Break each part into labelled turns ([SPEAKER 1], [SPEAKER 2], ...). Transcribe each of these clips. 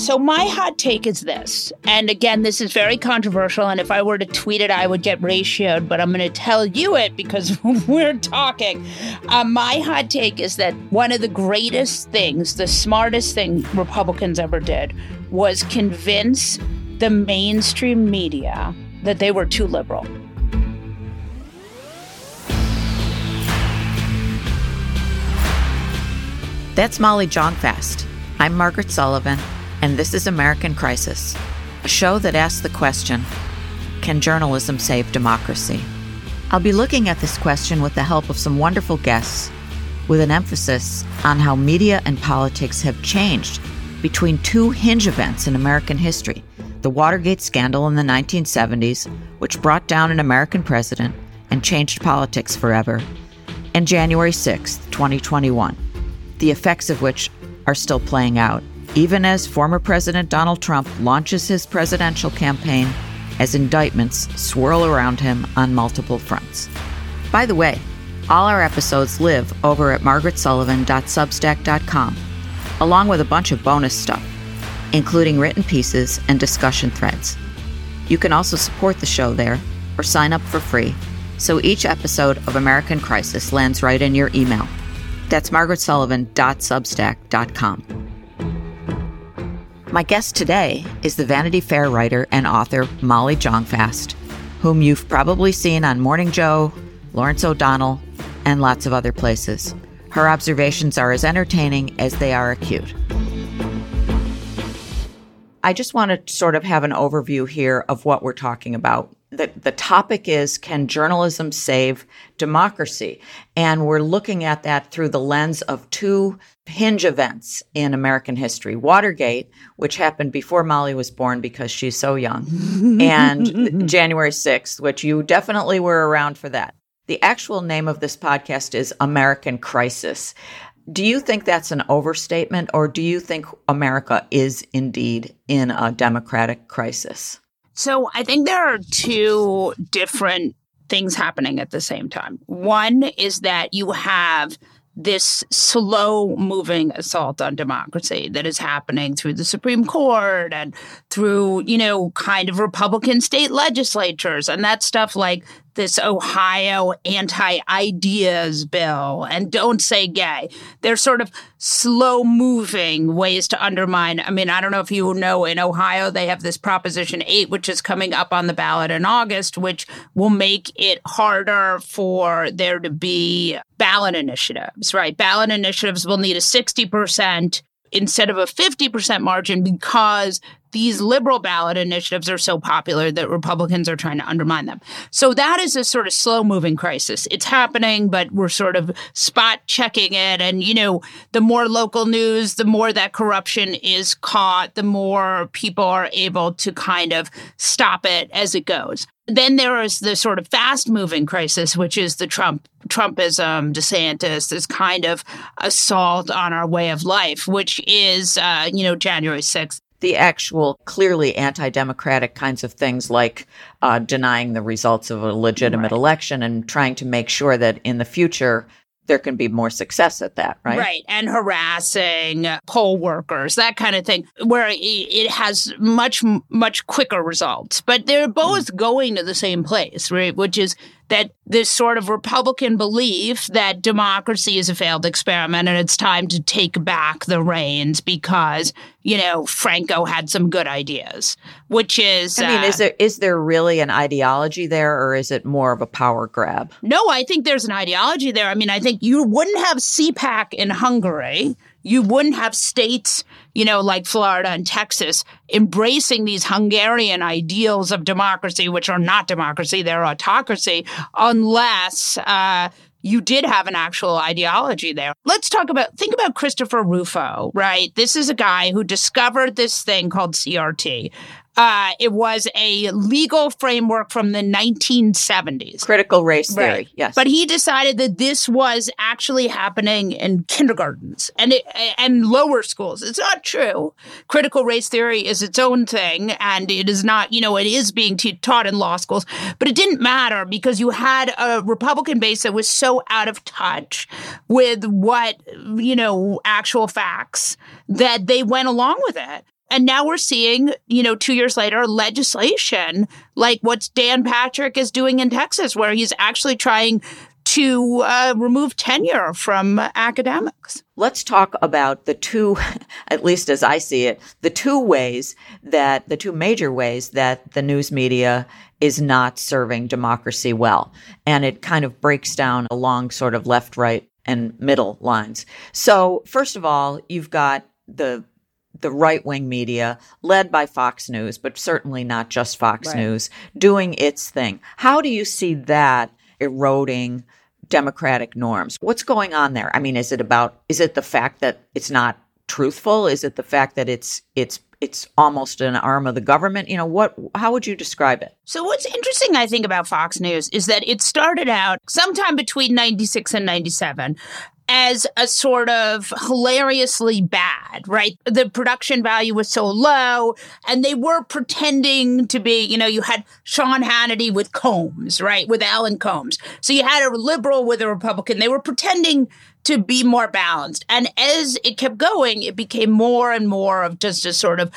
[SPEAKER 1] So, my hot take is this. And again, this is very controversial. And if I were to tweet it, I would get ratioed, but I'm going to tell you it because we're talking. Uh, my hot take is that one of the greatest things, the smartest thing Republicans ever did was convince the mainstream media that they were too liberal.
[SPEAKER 2] That's Molly Jong-Fast. I'm Margaret Sullivan and this is American Crisis, a show that asks the question Can journalism save democracy? I'll be looking at this question with the help of some wonderful guests, with an emphasis on how media and politics have changed between two hinge events in American history the Watergate scandal in the 1970s, which brought down an American president and changed politics forever, and January 6, 2021, the effects of which are still playing out even as former President Donald Trump launches his presidential campaign as indictments swirl around him on multiple fronts. By the way, all our episodes live over at margaretsullivan.substack.com, along with a bunch of bonus stuff, including written pieces and discussion threads. You can also support the show there or sign up for free, so each episode of American Crisis lands right in your email. That's margaretsullivan.substack.com. My guest today is the Vanity Fair writer and author Molly Jong-Fast, whom you've probably seen on Morning Joe, Lawrence O'Donnell, and lots of other places. Her observations are as entertaining as they are acute. I just want to sort of have an overview here of what we're talking about the, the topic is can journalism save democracy? And we're looking at that through the lens of two hinge events in American history. Watergate, which happened before Molly was born because she's so young, and January 6th, which you definitely were around for that. The actual name of this podcast is American Crisis. Do you think that's an overstatement, or do you think America is indeed in a democratic crisis?
[SPEAKER 1] So I think there are two different things happening at the same time. One is that you have this slow moving assault on democracy that is happening through the Supreme Court and through, you know, kind of Republican state legislatures and that stuff like this Ohio anti ideas bill and don't say gay. They're sort of slow moving ways to undermine. I mean, I don't know if you know in Ohio, they have this Proposition 8, which is coming up on the ballot in August, which will make it harder for there to be ballot initiatives, right? Ballot initiatives will need a 60% instead of a 50% margin because these liberal ballot initiatives are so popular that Republicans are trying to undermine them. So that is a sort of slow moving crisis. It's happening, but we're sort of spot checking it. And, you know, the more local news, the more that corruption is caught, the more people are able to kind of stop it as it goes. Then there is the sort of fast moving crisis, which is the Trump Trumpism, DeSantis, this kind of assault on our way of life, which is, uh, you know, January 6th
[SPEAKER 2] the actual clearly anti-democratic kinds of things like uh, denying the results of a legitimate right. election and trying to make sure that in the future there can be more success at that, right?
[SPEAKER 1] Right. And harassing poll workers, that kind of thing, where it has much, much quicker results. But they're both mm. going to the same place, right? Which is that this sort of Republican belief that democracy is a failed experiment and it's time to take back the reins because, you know, Franco had some good ideas, which is.
[SPEAKER 2] I mean, uh, is there is there really an ideology there or is it more of a power grab?
[SPEAKER 1] No, I think there's an ideology there. I mean, I think you wouldn't have CPAC in Hungary you wouldn't have states, you know, like Florida and Texas embracing these Hungarian ideals of democracy, which are not democracy, they're autocracy, unless uh, you did have an actual ideology there. Let's talk about, think about Christopher Rufo, right? This is a guy who discovered this thing called CRT. Uh, it was a legal framework from the 1970s.
[SPEAKER 2] Critical race theory, right. yes.
[SPEAKER 1] But he decided that this was actually happening in kindergartens and it, and lower schools. It's not true. Critical race theory is its own thing, and it is not. You know, it is being t- taught in law schools, but it didn't matter because you had a Republican base that was so out of touch with what you know actual facts that they went along with it. And now we're seeing, you know, two years later, legislation like what Dan Patrick is doing in Texas, where he's actually trying to uh, remove tenure from academics.
[SPEAKER 2] Let's talk about the two, at least as I see it, the two ways that, the two major ways that the news media is not serving democracy well. And it kind of breaks down along sort of left, right, and middle lines. So, first of all, you've got the the right wing media, led by Fox News, but certainly not just Fox right. News, doing its thing. How do you see that eroding democratic norms? What's going on there? I mean, is it about is it the fact that it's not truthful? Is it the fact that it's it's it's almost an arm of the government. You know, what, how would you describe it?
[SPEAKER 1] So, what's interesting, I think, about Fox News is that it started out sometime between 96 and 97 as a sort of hilariously bad, right? The production value was so low and they were pretending to be, you know, you had Sean Hannity with Colmes, right? With Alan Colmes. So you had a liberal with a Republican. They were pretending to be more balanced. And as it kept going, it became more and more of just a sort of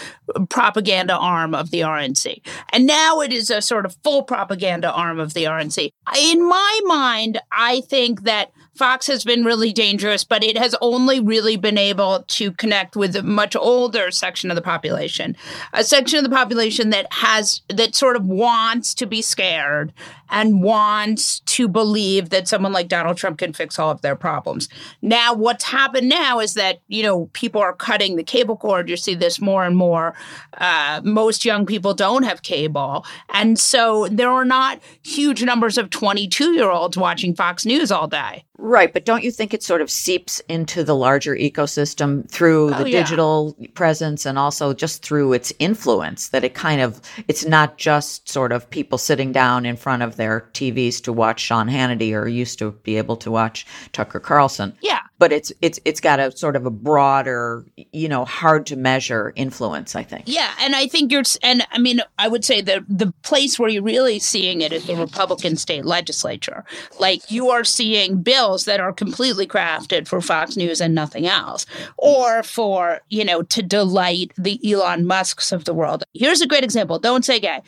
[SPEAKER 1] propaganda arm of the RNC. And now it is a sort of full propaganda arm of the RNC. In my mind, I think that Fox has been really dangerous, but it has only really been able to connect with a much older section of the population, a section of the population that has, that sort of wants to be scared and wants to believe that someone like Donald Trump can fix all of their problems. Now, what's happened now is that, you know, people are cutting the cable cord. You see this more and more. Uh, most young people don't have cable. And so there are not huge numbers of 22 year olds watching Fox News all day.
[SPEAKER 2] Right, but don't you think it sort of seeps into the larger ecosystem through oh, the yeah. digital presence and also just through its influence that it kind of it's not just sort of people sitting down in front of their TVs to watch Sean Hannity or used to be able to watch Tucker Carlson.
[SPEAKER 1] Yeah
[SPEAKER 2] but it's it's it's got a sort of a broader, you know, hard to measure influence. I think.
[SPEAKER 1] Yeah, and I think you're, and I mean, I would say the the place where you're really seeing it is the Republican state legislature. Like you are seeing bills that are completely crafted for Fox News and nothing else, or for you know to delight the Elon Musk's of the world. Here's a great example. Don't say gay.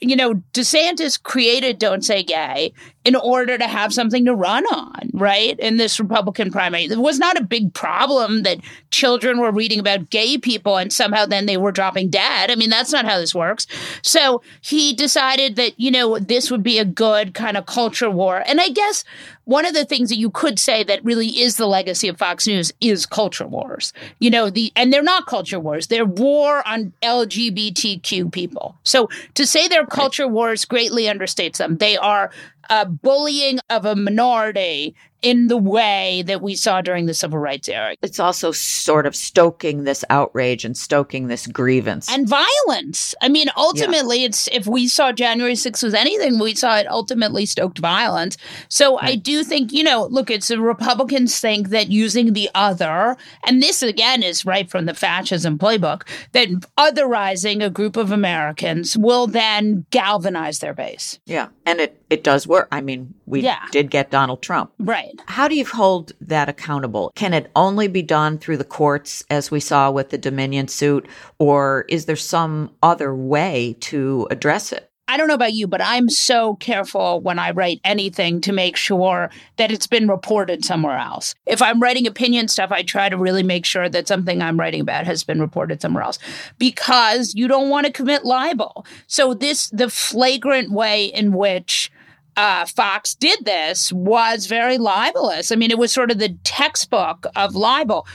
[SPEAKER 1] You know, DeSantis created Don't Say Gay in order to have something to run on, right? In this Republican primary. It was not a big problem that children were reading about gay people and somehow then they were dropping dead. I mean, that's not how this works. So he decided that, you know, this would be a good kind of culture war. And I guess one of the things that you could say that really is the legacy of Fox News is culture wars. You know, the and they're not culture wars. They're war on LGBTQ people. So to say they're culture wars greatly understates them. They are uh, bullying of a minority in the way that we saw during the civil rights era.
[SPEAKER 2] It's also sort of stoking this outrage and stoking this grievance
[SPEAKER 1] and violence. I mean, ultimately, yeah. it's if we saw January 6th was anything, we saw it ultimately stoked violence. So right. I do think, you know, look, it's the Republicans think that using the other, and this again is right from the fascism playbook, that otherizing a group of Americans will then galvanize their base.
[SPEAKER 2] Yeah, and it it does work. I mean, we yeah. did get Donald Trump.
[SPEAKER 1] Right.
[SPEAKER 2] How do you hold that accountable? Can it only be done through the courts, as we saw with the Dominion suit, or is there some other way to address it?
[SPEAKER 1] I don't know about you, but I'm so careful when I write anything to make sure that it's been reported somewhere else. If I'm writing opinion stuff, I try to really make sure that something I'm writing about has been reported somewhere else because you don't want to commit libel. So, this, the flagrant way in which uh, Fox did this was very libelous. I mean, it was sort of the textbook of libel.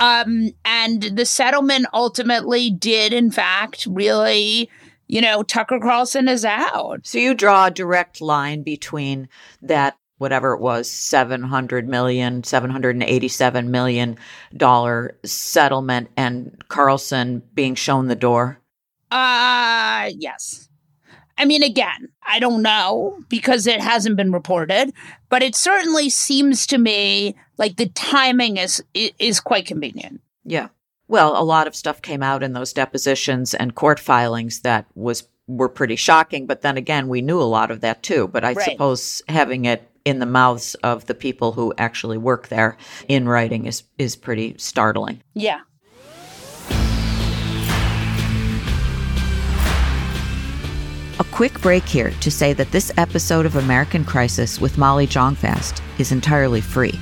[SPEAKER 1] Um, and the settlement ultimately did, in fact, really, you know, Tucker Carlson is out.
[SPEAKER 2] So you draw a direct line between that whatever it was 700 million 787 million dollar settlement and carlson being shown the door
[SPEAKER 1] uh yes I mean, again, I don't know because it hasn't been reported, but it certainly seems to me like the timing is is quite convenient.
[SPEAKER 2] Yeah. Well, a lot of stuff came out in those depositions and court filings that was were pretty shocking, but then again, we knew a lot of that too. But I right. suppose having it in the mouths of the people who actually work there in writing is is pretty startling.
[SPEAKER 1] Yeah.
[SPEAKER 2] A quick break here to say that this episode of American Crisis with Molly Jong-Fast is entirely free.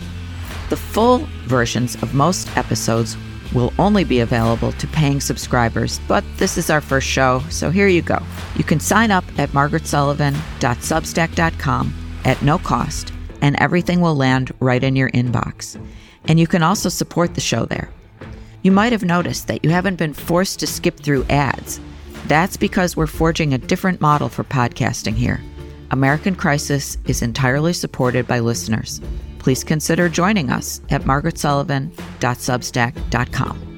[SPEAKER 2] The full versions of most episodes will only be available to paying subscribers, but this is our first show, so here you go. You can sign up at margaretsullivan.substack.com at no cost, and everything will land right in your inbox. And you can also support the show there. You might have noticed that you haven't been forced to skip through ads. That's because we're forging a different model for podcasting here. American Crisis is entirely supported by listeners. Please consider joining us at margaretsullivan.substack.com.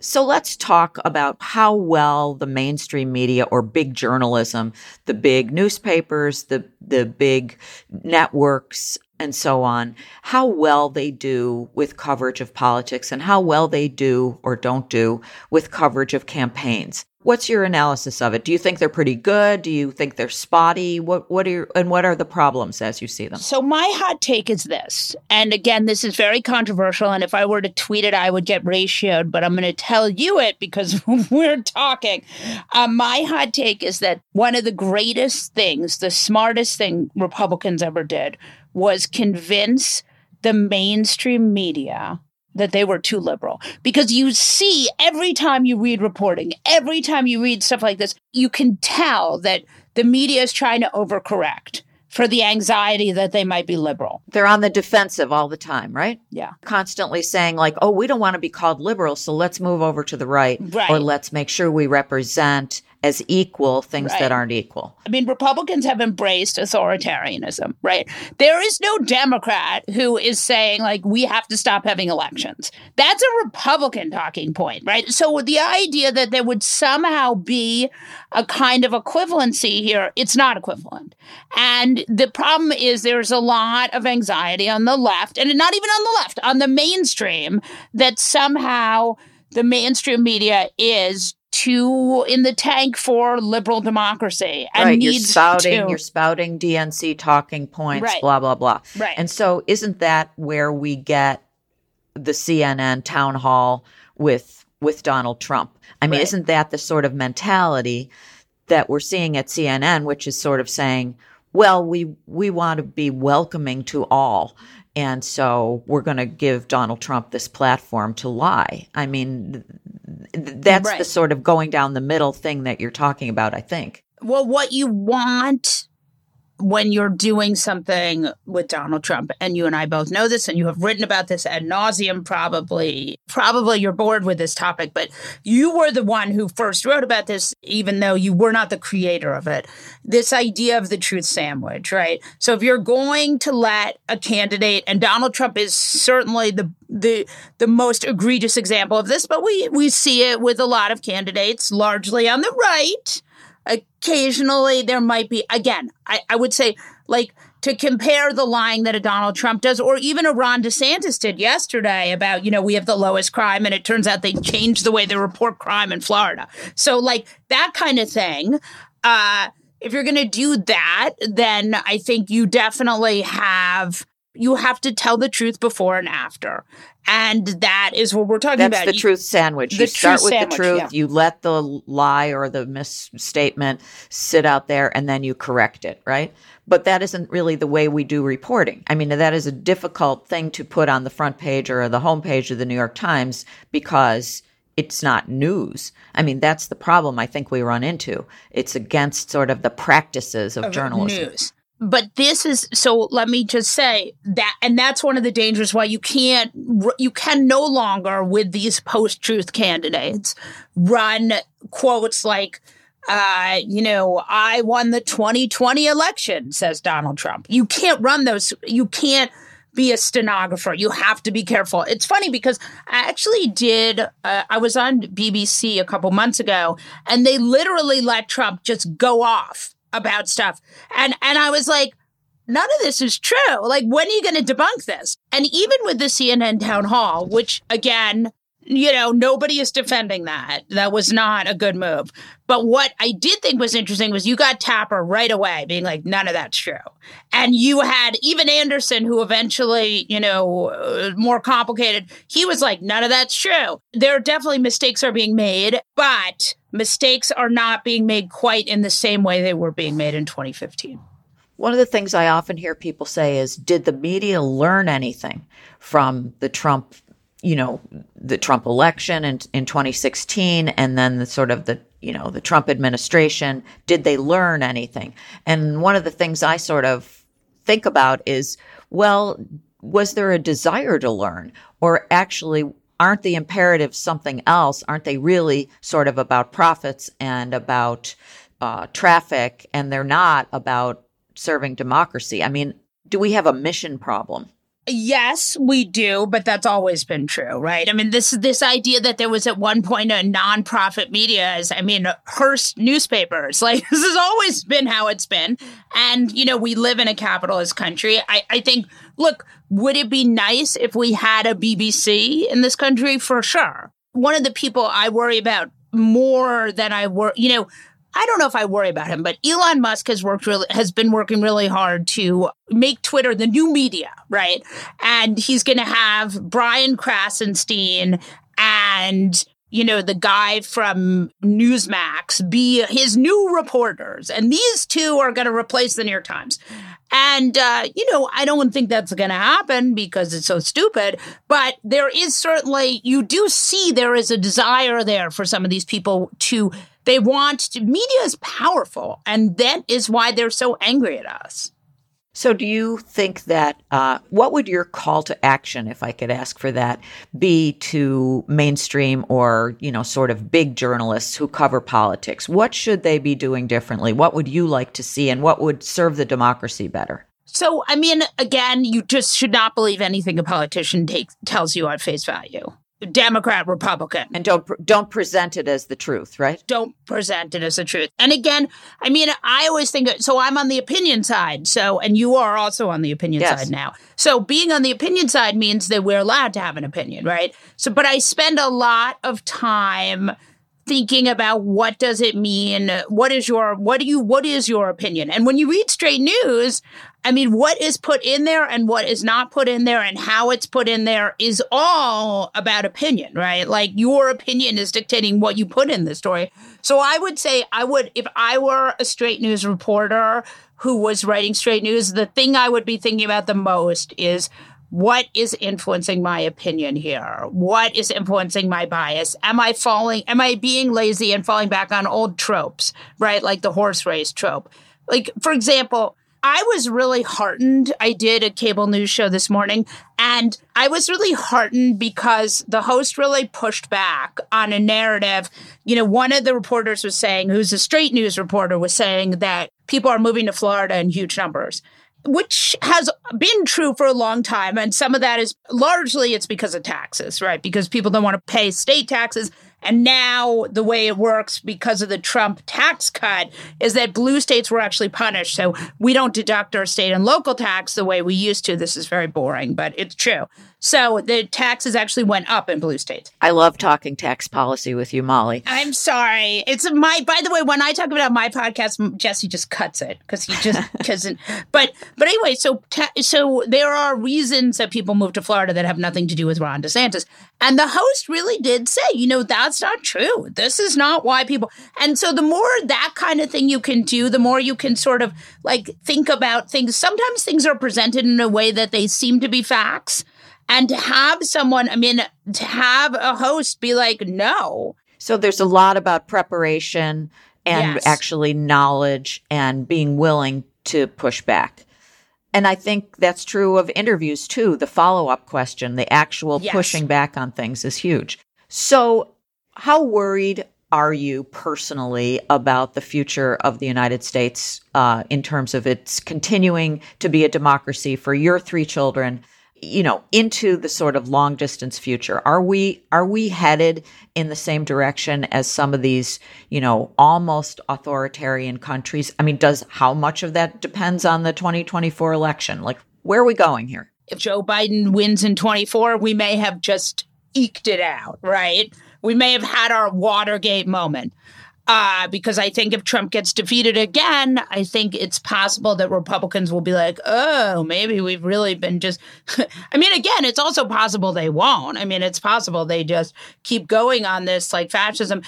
[SPEAKER 2] So let's talk about how well the mainstream media or big journalism, the big newspapers, the, the big networks, and so on, how well they do with coverage of politics and how well they do or don't do with coverage of campaigns. What's your analysis of it? Do you think they're pretty good? Do you think they're spotty? What what are your, and what are the problems as you see them?
[SPEAKER 1] So my hot take is this. And again, this is very controversial and if I were to tweet it I would get ratioed, but I'm going to tell you it because we're talking. Uh, my hot take is that one of the greatest things, the smartest thing Republicans ever did was convince the mainstream media that they were too liberal because you see every time you read reporting, every time you read stuff like this, you can tell that the media is trying to overcorrect for the anxiety that they might be liberal.
[SPEAKER 2] They're on the defensive all the time, right?
[SPEAKER 1] Yeah.
[SPEAKER 2] Constantly saying, like, oh, we don't want to be called liberal, so let's move over to the right.
[SPEAKER 1] Right.
[SPEAKER 2] Or let's make sure we represent as equal things
[SPEAKER 1] Right.
[SPEAKER 2] that aren't equal.
[SPEAKER 1] I mean, Republicans have embraced authoritarianism, right? There is no Democrat who is saying, like, we have to stop having elections. That's a Republican talking point, right? So the idea that there would somehow be a kind of equivalency here, it's not equivalent. And the problem is there's a lot of anxiety on the left, and not even on the left, on the mainstream, that somehow the mainstream media is too in the tank for liberal democracy and
[SPEAKER 2] right. You're
[SPEAKER 1] needs
[SPEAKER 2] spouting,
[SPEAKER 1] to.
[SPEAKER 2] you're spouting DNC talking points,
[SPEAKER 1] Right.
[SPEAKER 2] blah, blah, blah.
[SPEAKER 1] Right.
[SPEAKER 2] And so isn't that where we get the CNN town hall with with Donald Trump? I mean,
[SPEAKER 1] Right.
[SPEAKER 2] isn't that the sort of mentality that we're seeing at CNN, which is sort of saying, well, we we want to be welcoming to all. And so we're going to give Donald Trump this platform to lie. I mean, that's
[SPEAKER 1] Right.
[SPEAKER 2] the sort of going down the middle thing that you're talking about, I think.
[SPEAKER 1] well, what you want when you're doing something with Donald Trump, and you and I both know this, and you have written about this ad nauseum, probably, probably you're bored with this topic, but you were the one who first wrote about this, even though you were not the creator of it. This idea of the truth sandwich, right? So if you're going to let a candidate, and Donald Trump is certainly the the the most egregious example of this, but we we see it with a lot of candidates, largely on the right occasionally there might be again I, I would say like to compare the lying that a donald trump does or even a ron desantis did yesterday about you know we have the lowest crime and it turns out they changed the way they report crime in florida. So like that kind of thing uh if you're going to do that then i think you definitely have you have to tell the truth before and after and that is what we're talking
[SPEAKER 2] That's
[SPEAKER 1] about
[SPEAKER 2] the
[SPEAKER 1] You-
[SPEAKER 2] truth sandwich.
[SPEAKER 1] the
[SPEAKER 2] you start with
[SPEAKER 1] sandwich,
[SPEAKER 2] the truth,
[SPEAKER 1] yeah.
[SPEAKER 2] you let the lie or the misstatement sit out there, and then you correct it, right? But that isn't really the way we do reporting. I mean, that is a difficult thing to put on the front page or the homepage of the New York Times because it's not news. I mean, that's the problem I think we run into. It's against sort of the practices of journalism.
[SPEAKER 1] news. But this is so. Let me just say that, and that's one of the dangers why you can't, you can no longer with these post-truth candidates run quotes like, uh, you know, I won the 2020 election, says Donald Trump. You can't run those. You can't be a stenographer. You have to be careful. It's funny because I actually did, uh, I was on BBC a couple months ago and they literally let Trump just go off about stuff. And, and I was like, none of this is true. Like, when are you going to debunk this? And even with the CNN town hall, which again, you know, nobody is defending that. That was not a good move. But what I did think was interesting was you got Tapper right away being like, none of that's true. And you had even Anderson, who eventually, you know, uh, more complicated, he was like, none of that's true. There are definitely mistakes are being made, but mistakes are not being made quite in the same way they were being made in 2015.
[SPEAKER 2] One of the things I often hear people say is, did the media learn anything from the Trump, you know, the Trump election in, in 2016 and then the sort of the, you know, the Trump administration? Did they learn anything? And one of the things I sort of think about is, well, was there a desire to learn or actually aren't the imperatives something else? Aren't they really sort of about profits and about uh, traffic and they're not about serving democracy. I mean, do we have a mission problem?
[SPEAKER 1] Yes, we do, but that's always been true, right? I mean, this this idea that there was at one point a nonprofit media is, I mean, Hearst newspapers. Like this has always been how it's been, and you know, we live in a capitalist country. I, I think, look, would it be nice if we had a BBC in this country? For sure. One of the people I worry about more than I worry, you know, I don't know if I worry about him, but Elon Musk has worked really has been working really hard to make Twitter the new media, right? And he's going to have Brian Krassenstein and you know the guy from Newsmax be his new reporters, and these two are going to replace the New York Times. And uh, you know, I don't think that's going to happen because it's so stupid. But there is certainly you do see there is a desire there for some of these people to they want to, media is powerful, and that is why they're so angry at us.
[SPEAKER 2] So, do you think that uh, what would your call to action, if I could ask for that, be to mainstream or you know sort of big journalists who cover politics? What should they be doing differently? What would you like to see, and what would serve the democracy better?
[SPEAKER 1] So, I mean, again, you just should not believe anything a politician takes tells you at face value. Democrat, Republican.
[SPEAKER 2] And don't don't present it as the truth, right?
[SPEAKER 1] Don't present it as the truth. And again, I mean, I always think so. I'm on the opinion side, so and you are also on the opinion yes. side now. So being on the opinion side means that we're allowed to have an opinion, right? So, but I spend a lot of time thinking about what does it mean? What is your what do you what is your opinion? And when you read straight news i mean what is put in there and what is not put in there and how it's put in there is all about opinion right? Like your opinion is dictating what you put in the story. So i would say i would if i were a straight news reporter who was writing straight news the thing i would be thinking about the most is what is influencing my opinion here? What is influencing my bias? Am I falling, am I being lazy and falling back on old tropes, right? Like the horse race trope. Like, for example, I was really heartened. I did a cable news show this morning, and I was really heartened because the host really pushed back on a narrative. You know, one of the reporters was saying, who's a straight news reporter, was saying that people are moving to Florida in huge numbers which has been true for a long time. And some of that is largely it's because of taxes, right? Because people don't want to pay state taxes. And now the way it works because of the Trump tax cut is that blue states were actually punished. So we don't deduct our state and local tax the way we used to. This is very boring, but it's true. So the taxes actually went up in blue states.
[SPEAKER 2] I love talking tax policy with you, Molly.
[SPEAKER 1] I'm sorry. It's my. By the way, when I talk about my podcast, Jesse just cuts it because he just doesn't. but but anyway, so ta- so there are reasons that people move to Florida that have nothing to do with Ron DeSantis, and the host really did say, you know, that's not true. This is not why people. And so the more that kind of thing you can do, the more you can sort of like think about things. Sometimes things are presented in a way that they seem to be facts and to have someone, I mean, to have a host be like, no.
[SPEAKER 2] So there's a lot about preparation and yes. actually knowledge and being willing to push back. And I think that's true of interviews too. The follow up question, the actual yes. pushing back on things is huge. So, how worried are you personally about the future of the United States uh, in terms of its continuing to be a democracy for your three children? You know into the sort of long distance future. Are we are we headed in the same direction as some of these you know almost authoritarian countries? I mean does how much of that depends on the 2024 election? Like where are we going here?
[SPEAKER 1] If joe biden wins in 24 we may have just eked it out right? We may have had our watergate moment Uh, because I think if Trump gets defeated again, I think it's possible that Republicans will be like, oh, maybe we've really been just. I mean, again, it's also possible they won't. I mean, it's possible they just keep going on this like fascism.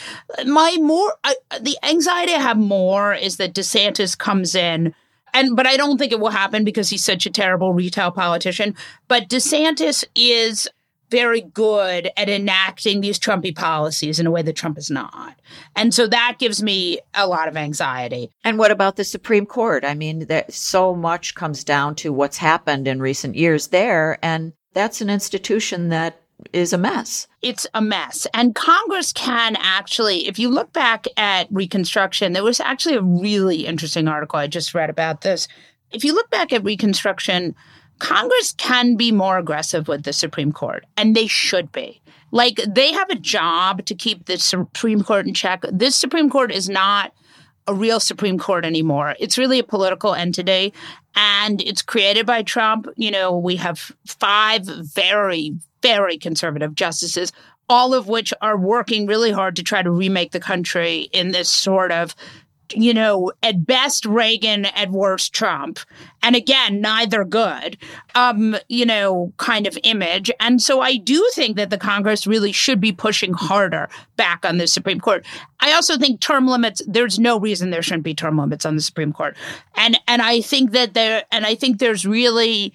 [SPEAKER 1] My more, I, the anxiety I have more is that DeSantis comes in and but I don't think it will happen because he's such a terrible retail politician. But DeSantis is very good at enacting these Trumpy policies in a way that Trump is not. And so that gives me a lot of anxiety.
[SPEAKER 2] And what about the Supreme Court? I mean, that so much comes down to what's happened in recent years there. And that's an institution that is a mess.
[SPEAKER 1] It's a mess. And Congress can actually, if you look back at Reconstruction, there was actually a really interesting article I just read about this. If you look back at Reconstruction, Congress can be more aggressive with the Supreme Court, and they should be. Like, they have a job to keep the Supreme Court in check. This Supreme Court is not a real Supreme Court anymore. It's really a political entity, and it's created by Trump. You know, we have five very, very conservative justices, all of which are working really hard to try to remake the country in this sort of you know, at best Reagan, at worst Trump, and again, neither good, um, you know, kind of image. And so I do think that the Congress really should be pushing harder back on the Supreme Court. I also think term limits, there's no reason there shouldn't be term limits on the Supreme Court. And and I think that there and I think there's really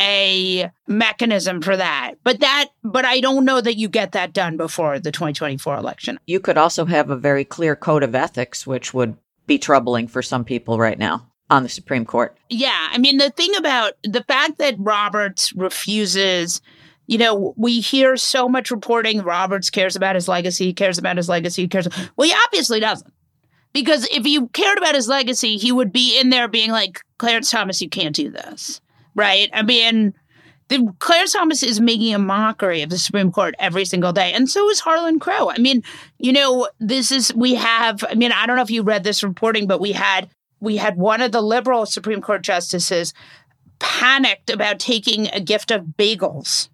[SPEAKER 1] a mechanism for that. But that but I don't know that you get that done before the 2024 election.
[SPEAKER 2] You could also have a very clear code of ethics which would be troubling for some people right now on the Supreme Court.
[SPEAKER 1] Yeah. I mean, the thing about the fact that Roberts refuses, you know, we hear so much reporting Roberts cares about his legacy, cares about his legacy, cares. Well, he obviously doesn't. Because if he cared about his legacy, he would be in there being like, Clarence Thomas, you can't do this. Right. I mean, Clarence Thomas is making a mockery of the Supreme Court every single day, and so is Harlan Crow. I mean, you know, this is we have. I mean, I don't know if you read this reporting, but we had we had one of the liberal Supreme Court justices panicked about taking a gift of bagels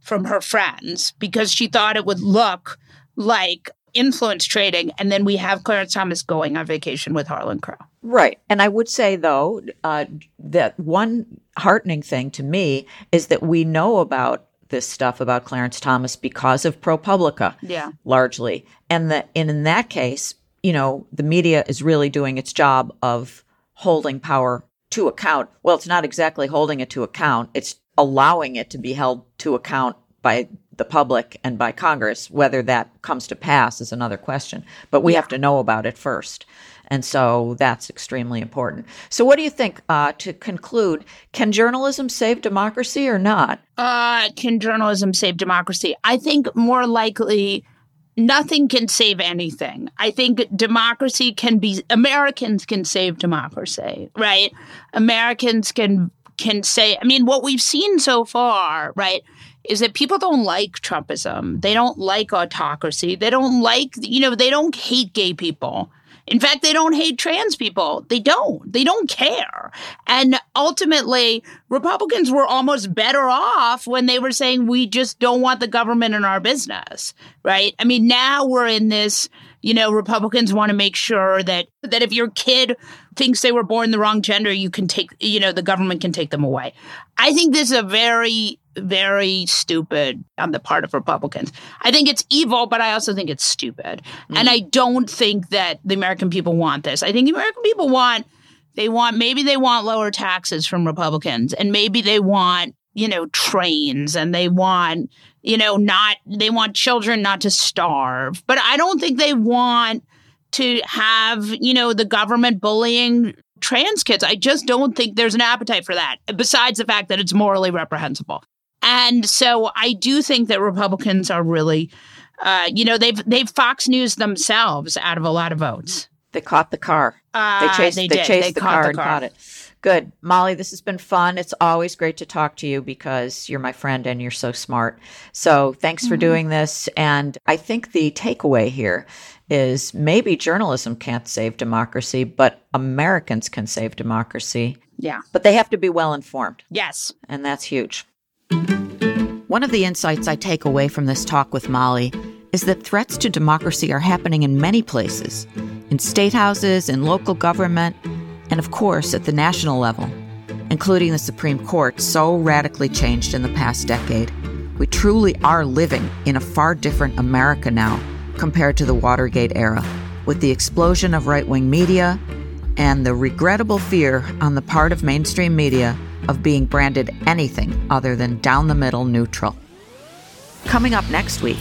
[SPEAKER 1] from her friends because she thought it would look like influence trading. And then we have Clarence Thomas going on vacation with Harlan Crow.
[SPEAKER 2] Right. And I would say, though, uh, that one heartening thing to me is that we know about this stuff about Clarence Thomas because of ProPublica.
[SPEAKER 1] Yeah.
[SPEAKER 2] Largely. And that and in that case, you know, the media is really doing its job of holding power to account. Well, it's not exactly holding it to account. It's allowing it to be held to account by the public and by Congress. Whether that comes to pass is another question. But we yeah. have to know about it first. And so that's extremely important. So, what do you think uh, to conclude? Can journalism save democracy or not?
[SPEAKER 1] Uh, can journalism save democracy? I think more likely nothing can save anything. I think democracy can be Americans can save democracy, right? Americans can can say I mean what we've seen so far, right? Is that people don't like Trumpism. They don't like autocracy. They don't like, you know, they don't hate gay people. In fact, they don't hate trans people. They don't. They don't care. And ultimately, Republicans were almost better off when they were saying, we just don't want the government in our business, right? I mean, now we're in this, you know, Republicans want to make sure that, that if your kid thinks they were born the wrong gender, you can take, you know, the government can take them away. I think this is a very very stupid on the part of Republicans. I think it's evil, but I also think it's stupid. Mm. And I don't think that the American people want this. I think the American people want they want maybe they want lower taxes from Republicans and maybe they want, you know, trains and they want, you know, not they want children not to starve. But I don't think they want to have, you know, the government bullying trans kids. I just don't think there's an appetite for that, besides the fact that it's morally reprehensible. And so I do think that Republicans are really, uh, you know, they've they've Fox News themselves out of a lot of votes.
[SPEAKER 2] They caught the car. Uh, they chased. They, they chased they the, car the car and caught it. Good, Molly. This has been fun. It's always great to talk to you because you're my friend and you're so smart. So thanks for mm-hmm. doing this. And I think the takeaway here is maybe journalism can't save democracy, but Americans can save democracy.
[SPEAKER 1] Yeah.
[SPEAKER 2] But they have to be well informed.
[SPEAKER 1] Yes.
[SPEAKER 2] And that's huge. One of the insights I take away from this talk with Molly is that threats to democracy are happening in many places in state houses, in local government, and of course at the national level, including the Supreme Court, so radically changed in the past decade. We truly are living in a far different America now compared to the Watergate era, with the explosion of right wing media and the regrettable fear on the part of mainstream media of being branded anything other than down the middle neutral. Coming up next week,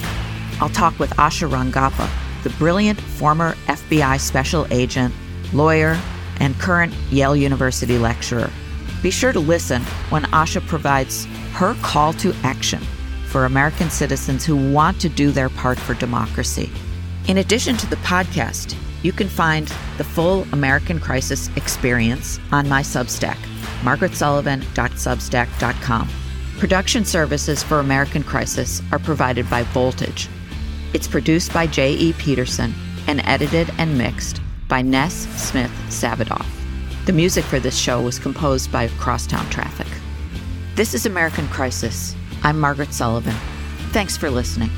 [SPEAKER 2] I'll talk with Asha Rangappa, the brilliant former FBI special agent, lawyer, and current Yale University lecturer. Be sure to listen when Asha provides her call to action for American citizens who want to do their part for democracy. In addition to the podcast, you can find the full American Crisis experience on my Substack, margaretsullivan.substack.com. Production services for American Crisis are provided by Voltage. It's produced by J.E. Peterson and edited and mixed by Ness Smith Savedoff. The music for this show was composed by Crosstown Traffic. This is American Crisis. I'm Margaret Sullivan. Thanks for listening.